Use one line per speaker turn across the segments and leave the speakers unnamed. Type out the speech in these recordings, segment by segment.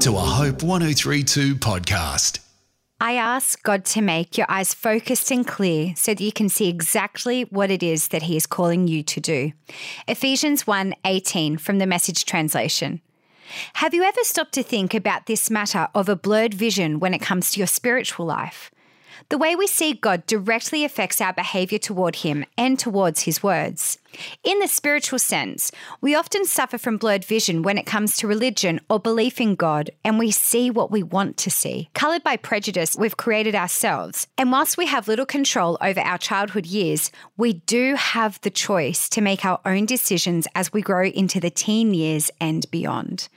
to a Hope 1032 podcast.
I ask God to make your eyes focused and clear so that you can see exactly what it is that He is calling you to do. Ephesians 1 18 from the Message Translation. Have you ever stopped to think about this matter of a blurred vision when it comes to your spiritual life? The way we see God directly affects our behavior toward Him and towards His words. In the spiritual sense, we often suffer from blurred vision when it comes to religion or belief in God, and we see what we want to see. Coloured by prejudice we've created ourselves. And whilst we have little control over our childhood years, we do have the choice to make our own decisions as we grow into the teen years and beyond.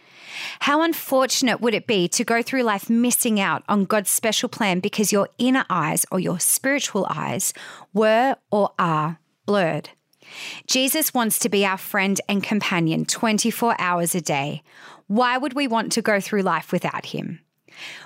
How unfortunate would it be to go through life missing out on God's special plan because your inner eyes or your spiritual eyes were or are blurred? Jesus wants to be our friend and companion 24 hours a day. Why would we want to go through life without him?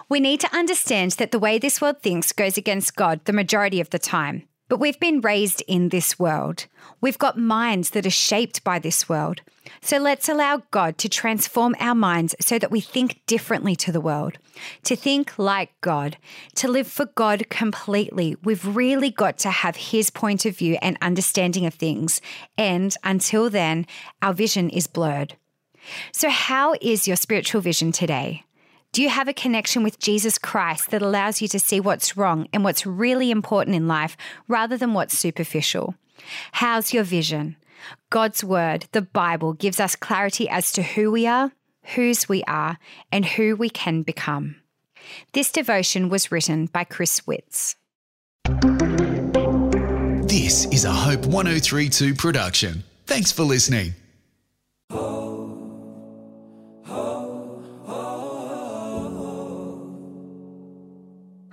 We need to understand that the way this world thinks goes against God the majority of the time. But we've been raised in this world. We've got minds that are shaped by this world. So let's allow God to transform our minds so that we think differently to the world. To think like God, to live for God completely, we've really got to have His point of view and understanding of things. And until then, our vision is blurred. So, how is your spiritual vision today? Do you have a connection with Jesus Christ that allows you to see what's wrong and what's really important in life rather than what's superficial? How's your vision? God's Word, the Bible, gives us clarity as to who we are, whose we are, and who we can become. This devotion was written by Chris Witz.
This is a Hope 1032 production. Thanks for listening.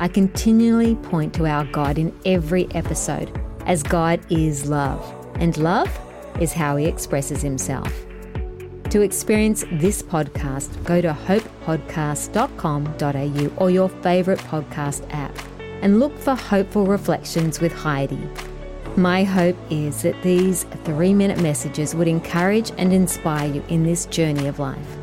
I continually point to our God in every episode, as God is love, and love is how He expresses Himself. To experience this podcast, go to hopepodcast.com.au or your favourite podcast app and look for Hopeful Reflections with Heidi. My hope is that these three minute messages would encourage and inspire you in this journey of life.